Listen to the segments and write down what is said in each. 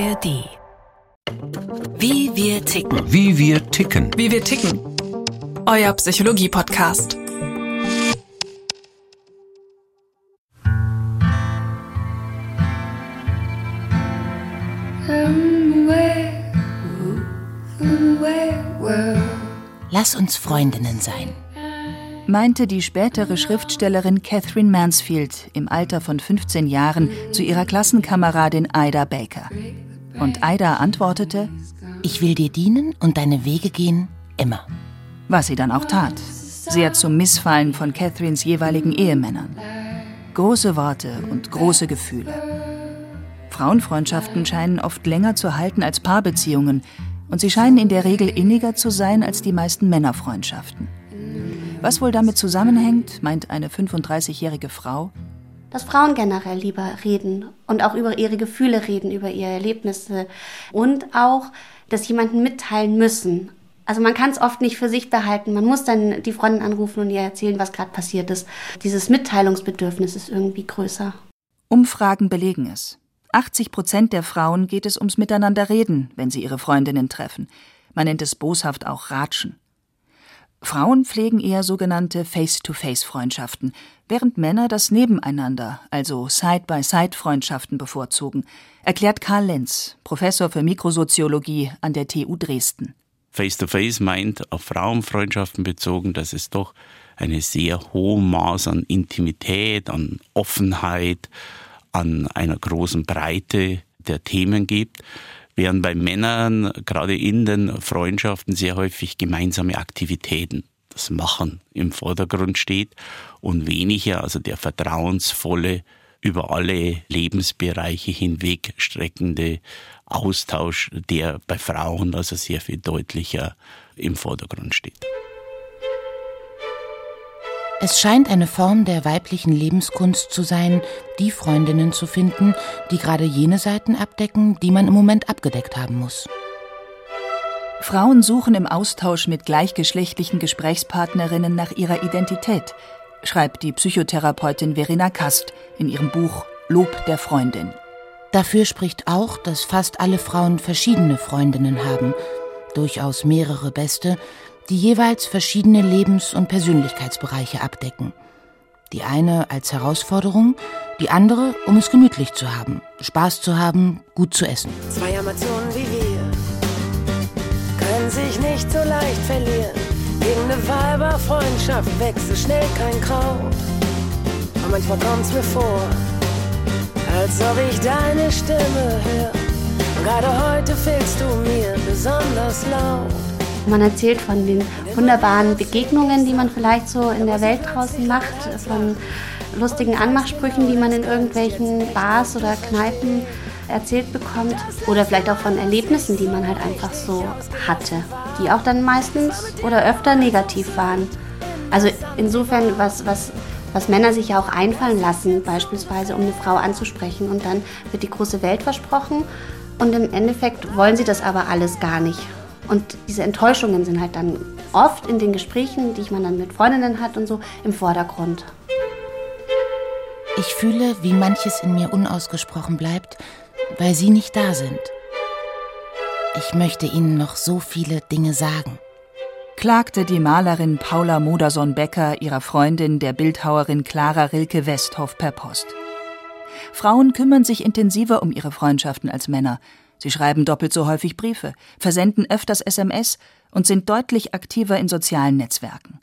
ARD. Wie wir ticken. Wie wir ticken. Wie wir ticken. Euer Psychologie-Podcast. Lass uns Freundinnen sein meinte die spätere Schriftstellerin Catherine Mansfield im Alter von 15 Jahren zu ihrer Klassenkameradin Ida Baker. Und Ida antwortete, ich will dir dienen und deine Wege gehen, immer. Was sie dann auch tat, sehr zum Missfallen von Catherines jeweiligen Ehemännern. Große Worte und große Gefühle. Frauenfreundschaften scheinen oft länger zu halten als Paarbeziehungen und sie scheinen in der Regel inniger zu sein als die meisten Männerfreundschaften. Was wohl damit zusammenhängt, meint eine 35-jährige Frau. Dass Frauen generell lieber reden und auch über ihre Gefühle reden, über ihre Erlebnisse und auch, dass jemanden mitteilen müssen. Also man kann es oft nicht für sich behalten. Man muss dann die Freundin anrufen und ihr erzählen, was gerade passiert ist. Dieses Mitteilungsbedürfnis ist irgendwie größer. Umfragen belegen es. 80 Prozent der Frauen geht es ums Miteinanderreden, wenn sie ihre Freundinnen treffen. Man nennt es boshaft auch Ratschen. Frauen pflegen eher sogenannte Face-to-Face-Freundschaften, während Männer das Nebeneinander, also Side-by-Side-Freundschaften bevorzugen, erklärt Karl Lenz, Professor für Mikrosoziologie an der TU Dresden. Face-to-Face meint auf Frauenfreundschaften bezogen, dass es doch eine sehr hohe Maß an Intimität, an Offenheit, an einer großen Breite der Themen gibt während bei Männern gerade in den Freundschaften sehr häufig gemeinsame Aktivitäten, das Machen im Vordergrund steht und weniger, also der vertrauensvolle, über alle Lebensbereiche hinweg streckende Austausch, der bei Frauen also sehr viel deutlicher im Vordergrund steht. Es scheint eine Form der weiblichen Lebenskunst zu sein, die Freundinnen zu finden, die gerade jene Seiten abdecken, die man im Moment abgedeckt haben muss. Frauen suchen im Austausch mit gleichgeschlechtlichen Gesprächspartnerinnen nach ihrer Identität, schreibt die Psychotherapeutin Verena Kast in ihrem Buch Lob der Freundin. Dafür spricht auch, dass fast alle Frauen verschiedene Freundinnen haben, durchaus mehrere beste, die jeweils verschiedene Lebens- und Persönlichkeitsbereiche abdecken. Die eine als Herausforderung, die andere, um es gemütlich zu haben, Spaß zu haben, gut zu essen. Zwei Amazonen wie wir können sich nicht so leicht verlieren. Gegen eine Weiberfreundschaft wächst so schnell kein Kraut. Und manchmal kommt's mir vor, als ob ich deine Stimme höre. Gerade heute fehlst du mir besonders laut. Man erzählt von den wunderbaren Begegnungen, die man vielleicht so in der Welt draußen macht, von lustigen Anmachsprüchen, die man in irgendwelchen Bars oder Kneipen erzählt bekommt oder vielleicht auch von Erlebnissen, die man halt einfach so hatte, die auch dann meistens oder öfter negativ waren. Also insofern, was, was, was Männer sich ja auch einfallen lassen, beispielsweise um eine Frau anzusprechen und dann wird die große Welt versprochen und im Endeffekt wollen sie das aber alles gar nicht. Und diese Enttäuschungen sind halt dann oft in den Gesprächen, die man dann mit Freundinnen hat und so, im Vordergrund. Ich fühle, wie manches in mir unausgesprochen bleibt, weil Sie nicht da sind. Ich möchte Ihnen noch so viele Dinge sagen. Klagte die Malerin Paula Modersohn-Becker ihrer Freundin, der Bildhauerin Clara Rilke Westhoff per Post. Frauen kümmern sich intensiver um ihre Freundschaften als Männer Sie schreiben doppelt so häufig Briefe, versenden öfters SMS und sind deutlich aktiver in sozialen Netzwerken.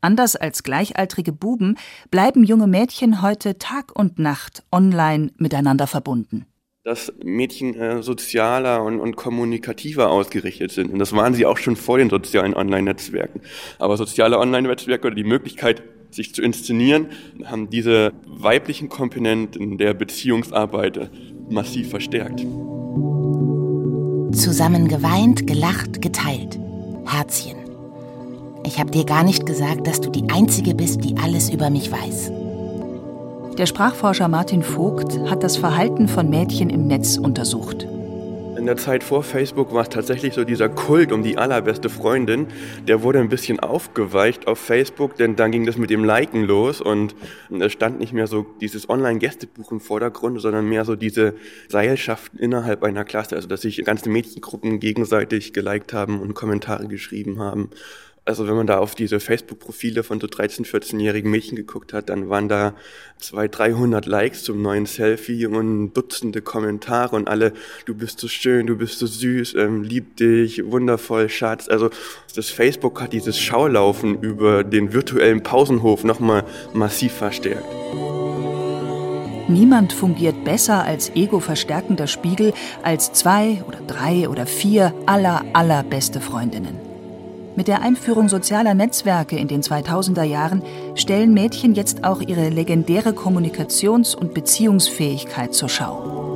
Anders als gleichaltrige Buben bleiben junge Mädchen heute Tag und Nacht online miteinander verbunden. Dass Mädchen äh, sozialer und, und kommunikativer ausgerichtet sind. Und das waren sie auch schon vor den sozialen Online-Netzwerken. Aber soziale Online-Netzwerke oder die Möglichkeit, sich zu inszenieren, haben diese weiblichen Komponenten der Beziehungsarbeit massiv verstärkt. Zusammen geweint, gelacht, geteilt. Herzchen. Ich habe dir gar nicht gesagt, dass du die Einzige bist, die alles über mich weiß. Der Sprachforscher Martin Vogt hat das Verhalten von Mädchen im Netz untersucht. In der Zeit vor Facebook war es tatsächlich so dieser Kult um die allerbeste Freundin. Der wurde ein bisschen aufgeweicht auf Facebook, denn dann ging das mit dem Liken los und es stand nicht mehr so dieses Online-Gästebuch im Vordergrund, sondern mehr so diese Seilschaften innerhalb einer Klasse. Also dass sich ganze Mädchengruppen gegenseitig geliked haben und Kommentare geschrieben haben. Also wenn man da auf diese Facebook-Profile von so 13-, 14-jährigen Mädchen geguckt hat, dann waren da 200, 300 Likes zum neuen Selfie und Dutzende Kommentare und alle, du bist so schön, du bist so süß, ähm, lieb dich, wundervoll, Schatz. Also das Facebook hat dieses Schaulaufen über den virtuellen Pausenhof nochmal massiv verstärkt. Niemand fungiert besser als ego-verstärkender Spiegel als zwei oder drei oder vier aller, allerbeste Freundinnen. Mit der Einführung sozialer Netzwerke in den 2000er Jahren stellen Mädchen jetzt auch ihre legendäre Kommunikations- und Beziehungsfähigkeit zur Schau.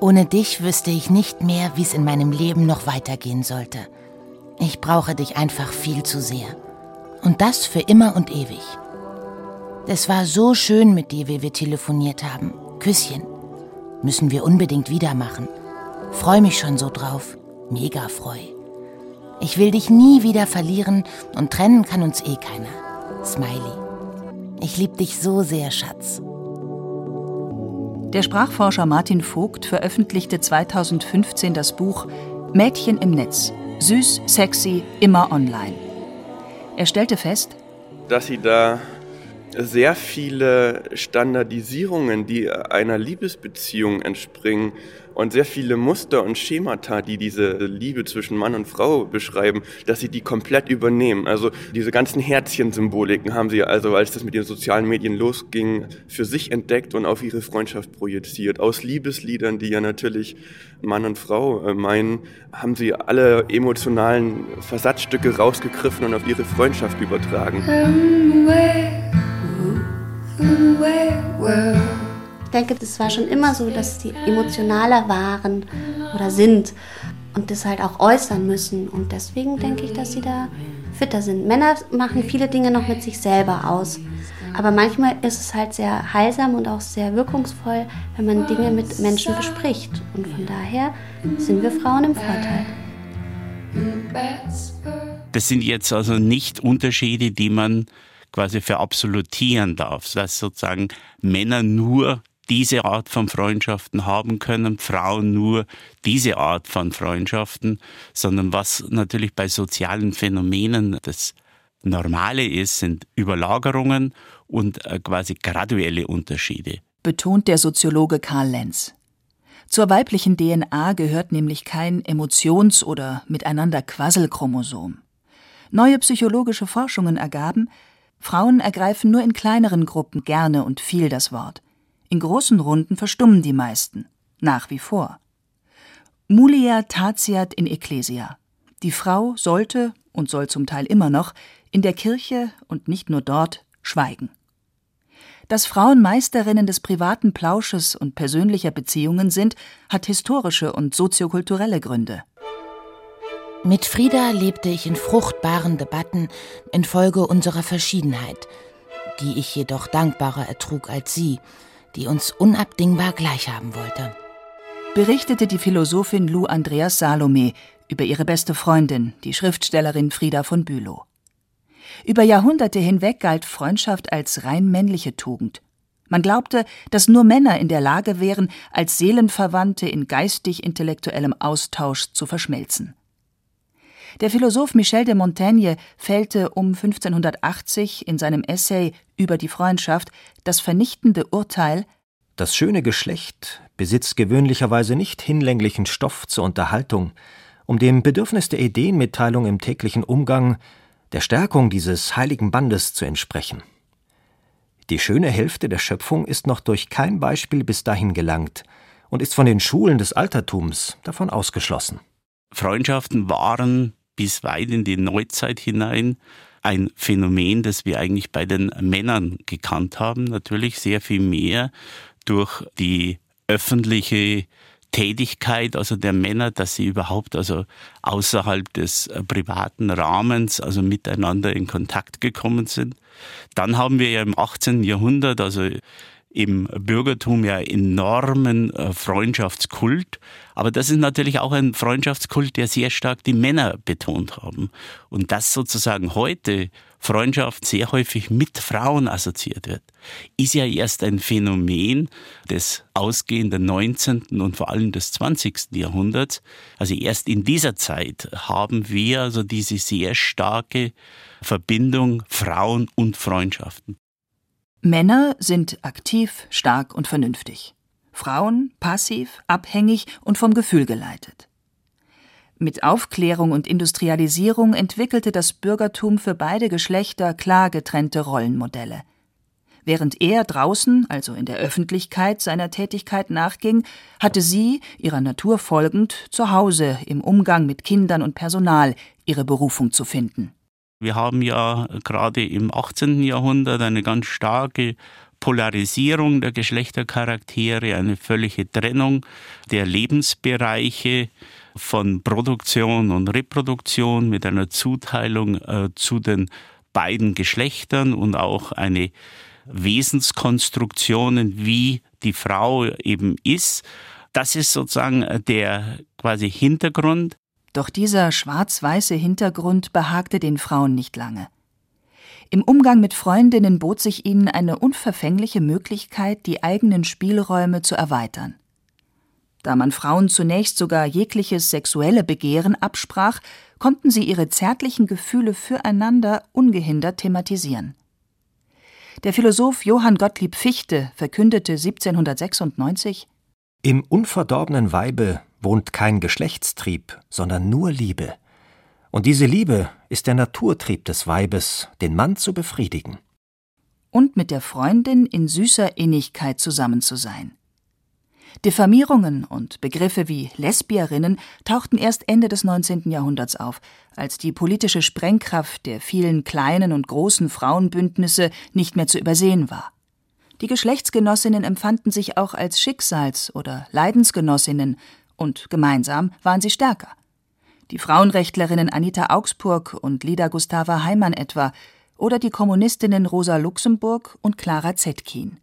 Ohne dich wüsste ich nicht mehr, wie es in meinem Leben noch weitergehen sollte. Ich brauche dich einfach viel zu sehr. Und das für immer und ewig. Es war so schön mit dir, wie wir telefoniert haben. Küsschen. Müssen wir unbedingt wieder machen. Freu mich schon so drauf. Mega freu. Ich will dich nie wieder verlieren und trennen kann uns eh keiner. Smiley. Ich lieb dich so sehr, Schatz. Der Sprachforscher Martin Vogt veröffentlichte 2015 das Buch Mädchen im Netz. Süß, sexy, immer online. Er stellte fest, dass sie da sehr viele Standardisierungen, die einer Liebesbeziehung entspringen und sehr viele Muster und Schemata, die diese Liebe zwischen Mann und Frau beschreiben, dass sie die komplett übernehmen. Also diese ganzen Herzchensymboliken haben sie also, als das mit den sozialen Medien losging, für sich entdeckt und auf ihre Freundschaft projiziert. Aus Liebesliedern, die ja natürlich Mann und Frau äh, meinen, haben sie alle emotionalen Versatzstücke rausgegriffen und auf ihre Freundschaft übertragen. Ich denke, es war schon immer so, dass sie emotionaler waren oder sind und das halt auch äußern müssen. Und deswegen denke ich, dass sie da fitter sind. Männer machen viele Dinge noch mit sich selber aus. Aber manchmal ist es halt sehr heilsam und auch sehr wirkungsvoll, wenn man Dinge mit Menschen bespricht. Und von daher sind wir Frauen im Vorteil. Das sind jetzt also nicht Unterschiede, die man quasi verabsolutieren darf, dass sozusagen Männer nur diese Art von Freundschaften haben können, Frauen nur diese Art von Freundschaften, sondern was natürlich bei sozialen Phänomenen das Normale ist, sind Überlagerungen und äh, quasi graduelle Unterschiede. Betont der Soziologe Karl Lenz. Zur weiblichen DNA gehört nämlich kein Emotions- oder miteinander Quasselchromosom. Neue psychologische Forschungen ergaben, Frauen ergreifen nur in kleineren Gruppen gerne und viel das Wort. In großen Runden verstummen die meisten, nach wie vor. Mulia tatiat in ecclesia. Die Frau sollte und soll zum Teil immer noch in der Kirche und nicht nur dort schweigen. Dass Frauen Meisterinnen des privaten Plausches und persönlicher Beziehungen sind, hat historische und soziokulturelle Gründe. Mit Frieda lebte ich in fruchtbaren Debatten infolge unserer Verschiedenheit, die ich jedoch dankbarer ertrug als sie, die uns unabdingbar gleich haben wollte. Berichtete die Philosophin Lou Andreas Salome über ihre beste Freundin, die Schriftstellerin Frieda von Bülow. Über Jahrhunderte hinweg galt Freundschaft als rein männliche Tugend. Man glaubte, dass nur Männer in der Lage wären, als Seelenverwandte in geistig-intellektuellem Austausch zu verschmelzen. Der Philosoph Michel de Montaigne fällte um 1580 in seinem Essay über die Freundschaft das vernichtende Urteil Das schöne Geschlecht besitzt gewöhnlicherweise nicht hinlänglichen Stoff zur Unterhaltung, um dem Bedürfnis der Ideenmitteilung im täglichen Umgang, der Stärkung dieses heiligen Bandes zu entsprechen. Die schöne Hälfte der Schöpfung ist noch durch kein Beispiel bis dahin gelangt und ist von den Schulen des Altertums davon ausgeschlossen. Freundschaften waren bis weit in die Neuzeit hinein ein Phänomen, das wir eigentlich bei den Männern gekannt haben. Natürlich sehr viel mehr durch die öffentliche Tätigkeit also der Männer, dass sie überhaupt also außerhalb des äh, privaten Rahmens also miteinander in Kontakt gekommen sind. Dann haben wir ja im 18. Jahrhundert also im Bürgertum ja enormen äh, Freundschaftskult. Aber das ist natürlich auch ein Freundschaftskult, der sehr stark die Männer betont haben. Und dass sozusagen heute Freundschaft sehr häufig mit Frauen assoziiert wird, ist ja erst ein Phänomen des ausgehenden 19. und vor allem des 20. Jahrhunderts. Also erst in dieser Zeit haben wir also diese sehr starke Verbindung Frauen und Freundschaften. Männer sind aktiv, stark und vernünftig. Frauen passiv, abhängig und vom Gefühl geleitet. Mit Aufklärung und Industrialisierung entwickelte das Bürgertum für beide Geschlechter klar getrennte Rollenmodelle. Während er draußen, also in der Öffentlichkeit, seiner Tätigkeit nachging, hatte sie, ihrer Natur folgend, zu Hause im Umgang mit Kindern und Personal ihre Berufung zu finden. Wir haben ja gerade im 18. Jahrhundert eine ganz starke Polarisierung der Geschlechtercharaktere, eine völlige Trennung der Lebensbereiche von Produktion und Reproduktion mit einer Zuteilung äh, zu den beiden Geschlechtern und auch eine Wesenskonstruktionen, wie die Frau eben ist. Das ist sozusagen der quasi Hintergrund. Doch dieser schwarz-weiße Hintergrund behagte den Frauen nicht lange. Im Umgang mit Freundinnen bot sich ihnen eine unverfängliche Möglichkeit, die eigenen Spielräume zu erweitern. Da man Frauen zunächst sogar jegliches sexuelle Begehren absprach, konnten sie ihre zärtlichen Gefühle füreinander ungehindert thematisieren. Der Philosoph Johann Gottlieb Fichte verkündete 1796 Im unverdorbenen Weibe wohnt kein Geschlechtstrieb, sondern nur Liebe. Und diese Liebe ist der Naturtrieb des Weibes, den Mann zu befriedigen. Und mit der Freundin in süßer Innigkeit zusammen zu sein. Diffamierungen und Begriffe wie Lesbierinnen tauchten erst Ende des 19. Jahrhunderts auf, als die politische Sprengkraft der vielen kleinen und großen Frauenbündnisse nicht mehr zu übersehen war. Die Geschlechtsgenossinnen empfanden sich auch als Schicksals- oder Leidensgenossinnen und gemeinsam waren sie stärker. Die Frauenrechtlerinnen Anita Augsburg und Lida Gustava Heimann etwa oder die Kommunistinnen Rosa Luxemburg und Clara Zetkin.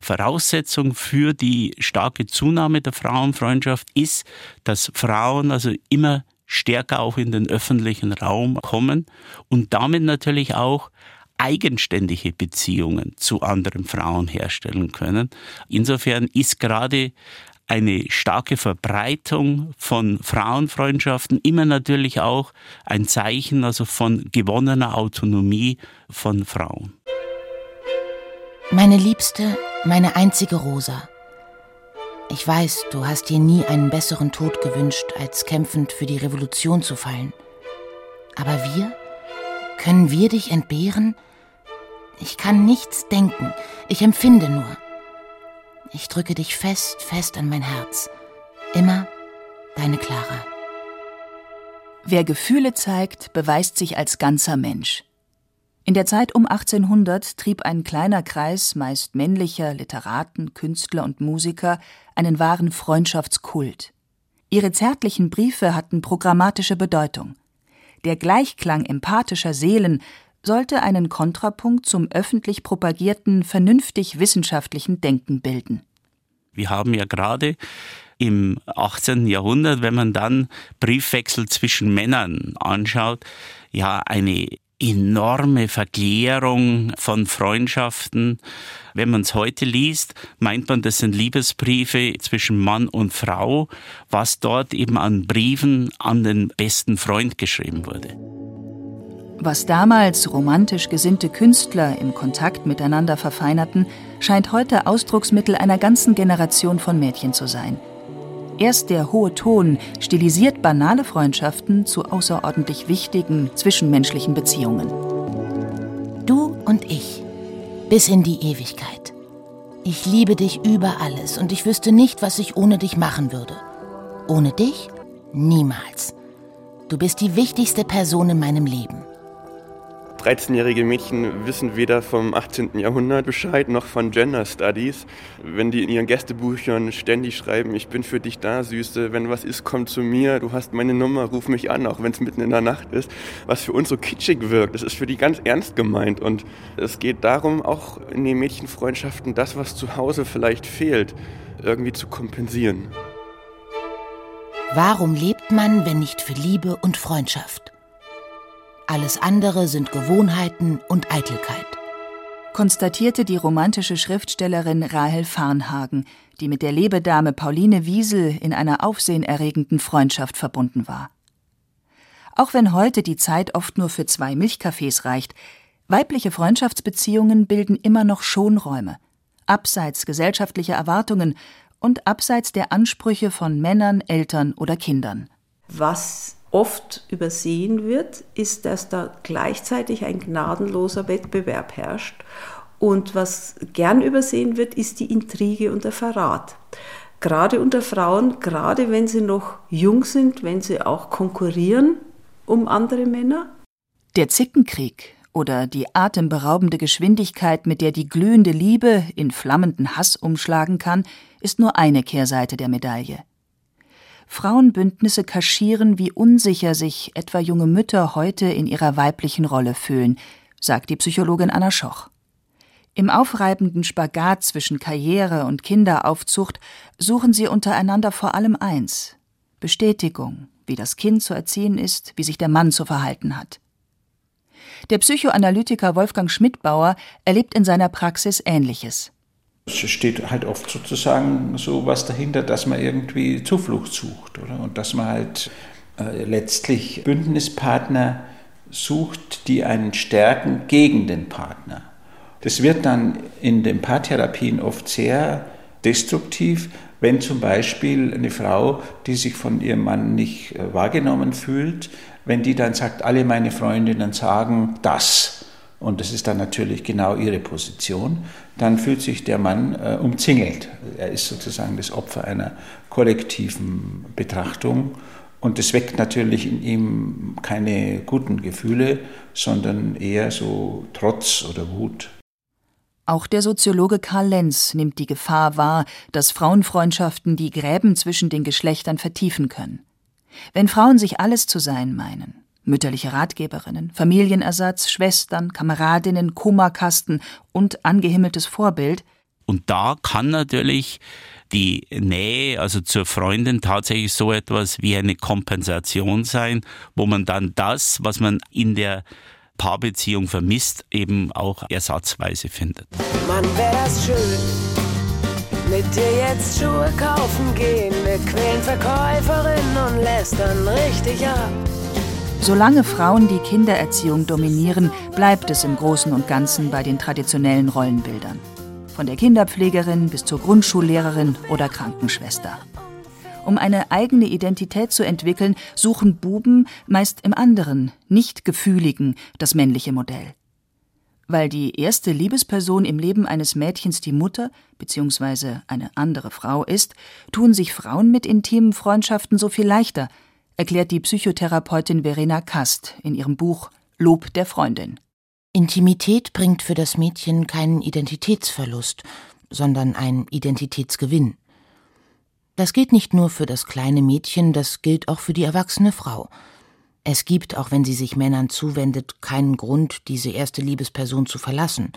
Voraussetzung für die starke Zunahme der Frauenfreundschaft ist, dass Frauen also immer stärker auch in den öffentlichen Raum kommen und damit natürlich auch eigenständige Beziehungen zu anderen Frauen herstellen können. Insofern ist gerade eine starke Verbreitung von Frauenfreundschaften, immer natürlich auch ein Zeichen also von gewonnener Autonomie von Frauen. Meine Liebste, meine einzige Rosa. Ich weiß, du hast dir nie einen besseren Tod gewünscht, als kämpfend für die Revolution zu fallen. Aber wir? Können wir dich entbehren? Ich kann nichts denken, ich empfinde nur. Ich drücke dich fest, fest an mein Herz. Immer deine Clara. Wer Gefühle zeigt, beweist sich als ganzer Mensch. In der Zeit um 1800 trieb ein kleiner Kreis meist männlicher Literaten, Künstler und Musiker einen wahren Freundschaftskult. Ihre zärtlichen Briefe hatten programmatische Bedeutung. Der Gleichklang empathischer Seelen sollte einen Kontrapunkt zum öffentlich propagierten, vernünftig wissenschaftlichen Denken bilden. Wir haben ja gerade im 18. Jahrhundert, wenn man dann Briefwechsel zwischen Männern anschaut, ja eine enorme Verklärung von Freundschaften. Wenn man es heute liest, meint man, das sind Liebesbriefe zwischen Mann und Frau, was dort eben an Briefen an den besten Freund geschrieben wurde. Was damals romantisch gesinnte Künstler im Kontakt miteinander verfeinerten, scheint heute Ausdrucksmittel einer ganzen Generation von Mädchen zu sein. Erst der hohe Ton stilisiert banale Freundschaften zu außerordentlich wichtigen zwischenmenschlichen Beziehungen. Du und ich, bis in die Ewigkeit. Ich liebe dich über alles und ich wüsste nicht, was ich ohne dich machen würde. Ohne dich? Niemals. Du bist die wichtigste Person in meinem Leben. 13-jährige Mädchen wissen weder vom 18. Jahrhundert Bescheid noch von Gender Studies. Wenn die in ihren Gästebüchern ständig schreiben, ich bin für dich da, Süße, wenn was ist, komm zu mir, du hast meine Nummer, ruf mich an, auch wenn es mitten in der Nacht ist. Was für uns so kitschig wirkt, das ist für die ganz ernst gemeint. Und es geht darum, auch in den Mädchenfreundschaften das, was zu Hause vielleicht fehlt, irgendwie zu kompensieren. Warum lebt man, wenn nicht für Liebe und Freundschaft? Alles andere sind Gewohnheiten und Eitelkeit. Konstatierte die romantische Schriftstellerin Rahel Farnhagen, die mit der Lebedame Pauline Wiesel in einer aufsehenerregenden Freundschaft verbunden war. Auch wenn heute die Zeit oft nur für zwei Milchkaffees reicht, weibliche Freundschaftsbeziehungen bilden immer noch Schonräume, abseits gesellschaftlicher Erwartungen und abseits der Ansprüche von Männern, Eltern oder Kindern. Was oft übersehen wird, ist, dass da gleichzeitig ein gnadenloser Wettbewerb herrscht. Und was gern übersehen wird, ist die Intrige und der Verrat. Gerade unter Frauen, gerade wenn sie noch jung sind, wenn sie auch konkurrieren um andere Männer. Der Zickenkrieg oder die atemberaubende Geschwindigkeit, mit der die glühende Liebe in flammenden Hass umschlagen kann, ist nur eine Kehrseite der Medaille. Frauenbündnisse kaschieren, wie unsicher sich etwa junge Mütter heute in ihrer weiblichen Rolle fühlen, sagt die Psychologin Anna Schoch. Im aufreibenden Spagat zwischen Karriere und Kinderaufzucht suchen sie untereinander vor allem eins Bestätigung, wie das Kind zu erziehen ist, wie sich der Mann zu verhalten hat. Der Psychoanalytiker Wolfgang Schmidbauer erlebt in seiner Praxis Ähnliches. Es steht halt oft sozusagen so was dahinter, dass man irgendwie Zuflucht sucht, oder? Und dass man halt äh, letztlich Bündnispartner sucht, die einen stärken gegen den Partner. Das wird dann in den Paartherapien oft sehr destruktiv, wenn zum Beispiel eine Frau, die sich von ihrem Mann nicht äh, wahrgenommen fühlt, wenn die dann sagt, alle meine Freundinnen sagen das, und das ist dann natürlich genau ihre Position, dann fühlt sich der Mann äh, umzingelt. Er ist sozusagen das Opfer einer kollektiven Betrachtung und das weckt natürlich in ihm keine guten Gefühle, sondern eher so Trotz oder Wut. Auch der Soziologe Karl Lenz nimmt die Gefahr wahr, dass Frauenfreundschaften die Gräben zwischen den Geschlechtern vertiefen können. Wenn Frauen sich alles zu sein meinen, mütterliche Ratgeberinnen, Familienersatz, Schwestern, Kameradinnen, Kummerkasten und angehimmeltes Vorbild. Und da kann natürlich die Nähe, also zur Freundin, tatsächlich so etwas wie eine Kompensation sein, wo man dann das, was man in der Paarbeziehung vermisst, eben auch ersatzweise findet. Mann, wäre das schön, mit dir jetzt Schuhe kaufen gehen. Wir quälen Verkäuferin und lästern richtig ab. Solange Frauen die Kindererziehung dominieren, bleibt es im Großen und Ganzen bei den traditionellen Rollenbildern. Von der Kinderpflegerin bis zur Grundschullehrerin oder Krankenschwester. Um eine eigene Identität zu entwickeln, suchen Buben meist im anderen, nicht gefühligen, das männliche Modell. Weil die erste Liebesperson im Leben eines Mädchens die Mutter bzw. eine andere Frau ist, tun sich Frauen mit intimen Freundschaften so viel leichter, erklärt die Psychotherapeutin Verena Kast in ihrem Buch Lob der Freundin. Intimität bringt für das Mädchen keinen Identitätsverlust, sondern einen Identitätsgewinn. Das gilt nicht nur für das kleine Mädchen, das gilt auch für die erwachsene Frau. Es gibt, auch wenn sie sich Männern zuwendet, keinen Grund, diese erste Liebesperson zu verlassen,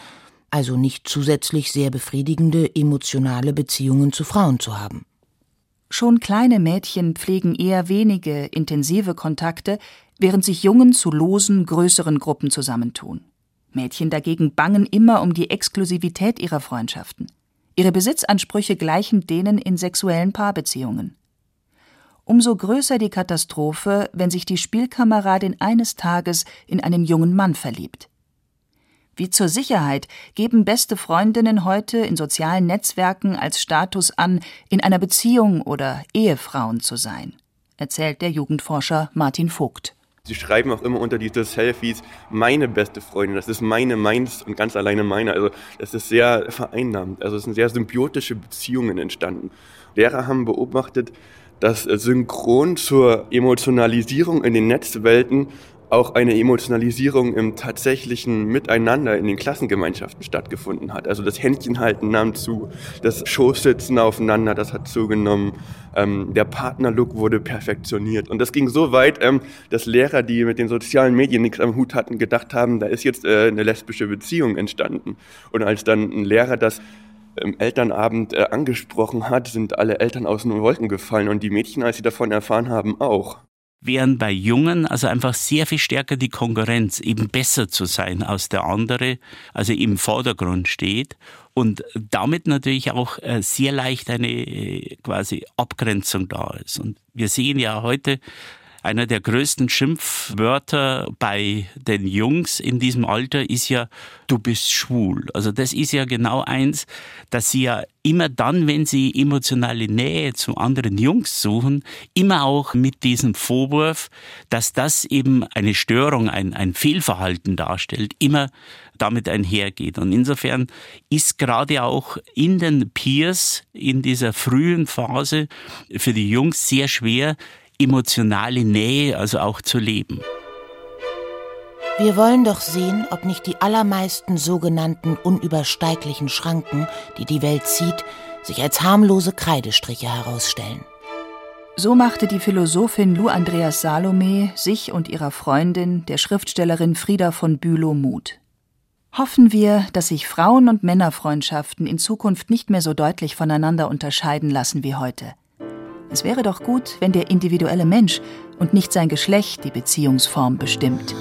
also nicht zusätzlich sehr befriedigende emotionale Beziehungen zu Frauen zu haben. Schon kleine Mädchen pflegen eher wenige intensive Kontakte, während sich Jungen zu losen, größeren Gruppen zusammentun. Mädchen dagegen bangen immer um die Exklusivität ihrer Freundschaften. Ihre Besitzansprüche gleichen denen in sexuellen Paarbeziehungen. Umso größer die Katastrophe, wenn sich die Spielkameradin eines Tages in einen jungen Mann verliebt. Wie zur Sicherheit geben beste Freundinnen heute in sozialen Netzwerken als Status an, in einer Beziehung oder Ehefrauen zu sein, erzählt der Jugendforscher Martin Vogt. Sie schreiben auch immer unter diese Selfies meine beste Freundin, das ist meine, meins und ganz alleine meine. Also das ist sehr vereinnahmend. Also es sind sehr symbiotische Beziehungen entstanden. Lehrer haben beobachtet, dass synchron zur Emotionalisierung in den Netzwelten auch eine Emotionalisierung im tatsächlichen Miteinander in den Klassengemeinschaften stattgefunden hat. Also das Händchenhalten nahm zu, das Schoßsitzen aufeinander, das hat zugenommen, ähm, der Partnerlook wurde perfektioniert. Und das ging so weit, ähm, dass Lehrer, die mit den sozialen Medien nichts am Hut hatten, gedacht haben, da ist jetzt äh, eine lesbische Beziehung entstanden. Und als dann ein Lehrer das im Elternabend äh, angesprochen hat, sind alle Eltern aus den Wolken gefallen und die Mädchen, als sie davon erfahren haben, auch. Während bei Jungen also einfach sehr viel stärker die Konkurrenz, eben besser zu sein als der andere, also im Vordergrund steht und damit natürlich auch äh, sehr leicht eine äh, quasi Abgrenzung da ist. Und wir sehen ja heute, einer der größten Schimpfwörter bei den Jungs in diesem Alter ist ja, du bist schwul. Also das ist ja genau eins, dass sie ja immer dann, wenn sie emotionale Nähe zu anderen Jungs suchen, immer auch mit diesem Vorwurf, dass das eben eine Störung, ein, ein Fehlverhalten darstellt, immer damit einhergeht. Und insofern ist gerade auch in den Peers in dieser frühen Phase für die Jungs sehr schwer, emotionale Nähe also auch zu leben. Wir wollen doch sehen, ob nicht die allermeisten sogenannten unübersteiglichen Schranken, die die Welt zieht, sich als harmlose Kreidestriche herausstellen. So machte die Philosophin Lou Andreas Salome sich und ihrer Freundin, der Schriftstellerin Frieda von Bülow, Mut. Hoffen wir, dass sich Frauen- und Männerfreundschaften in Zukunft nicht mehr so deutlich voneinander unterscheiden lassen wie heute. Es wäre doch gut, wenn der individuelle Mensch und nicht sein Geschlecht die Beziehungsform bestimmt.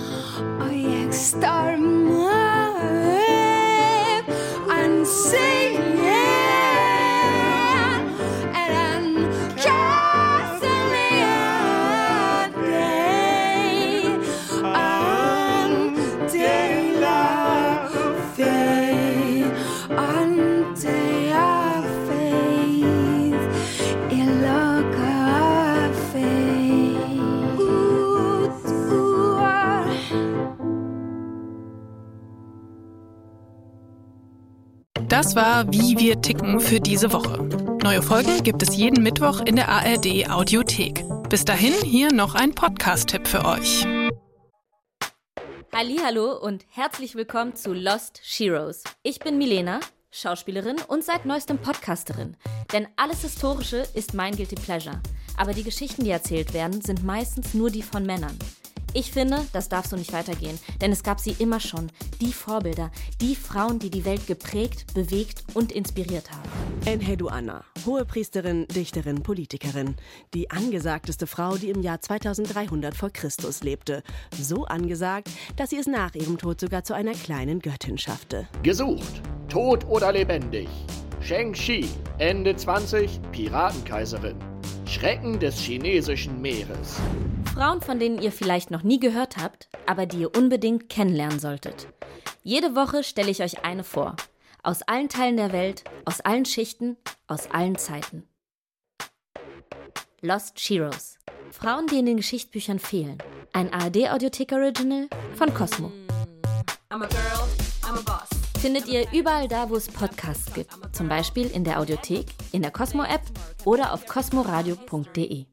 Das war Wie wir ticken für diese Woche. Neue Folgen gibt es jeden Mittwoch in der ARD Audiothek. Bis dahin hier noch ein Podcast-Tipp für euch. Hallo und herzlich willkommen zu Lost Sheroes. Ich bin Milena, Schauspielerin und seit neuestem Podcasterin. Denn alles Historische ist mein Guilty Pleasure. Aber die Geschichten, die erzählt werden, sind meistens nur die von Männern. Ich finde, das darf so nicht weitergehen, denn es gab sie immer schon. Die Vorbilder, die Frauen, die die Welt geprägt, bewegt und inspiriert haben. Enhedu Anna, Hohepriesterin, Dichterin, Politikerin. Die angesagteste Frau, die im Jahr 2300 vor Christus lebte. So angesagt, dass sie es nach ihrem Tod sogar zu einer kleinen Göttin schaffte. Gesucht, tot oder lebendig. Sheng Shi, Ende 20, Piratenkaiserin. Schrecken des chinesischen Meeres. Frauen, von denen ihr vielleicht noch nie gehört habt, aber die ihr unbedingt kennenlernen solltet. Jede Woche stelle ich euch eine vor. Aus allen Teilen der Welt, aus allen Schichten, aus allen Zeiten. Lost Sheroes. Frauen, die in den Geschichtsbüchern fehlen. Ein ARD-Audiothek-Original von Cosmo. I'm a girl, I'm a boss. Findet ihr überall da, wo es Podcasts gibt. Zum Beispiel in der Audiothek, in der Cosmo-App oder auf cosmoradio.de.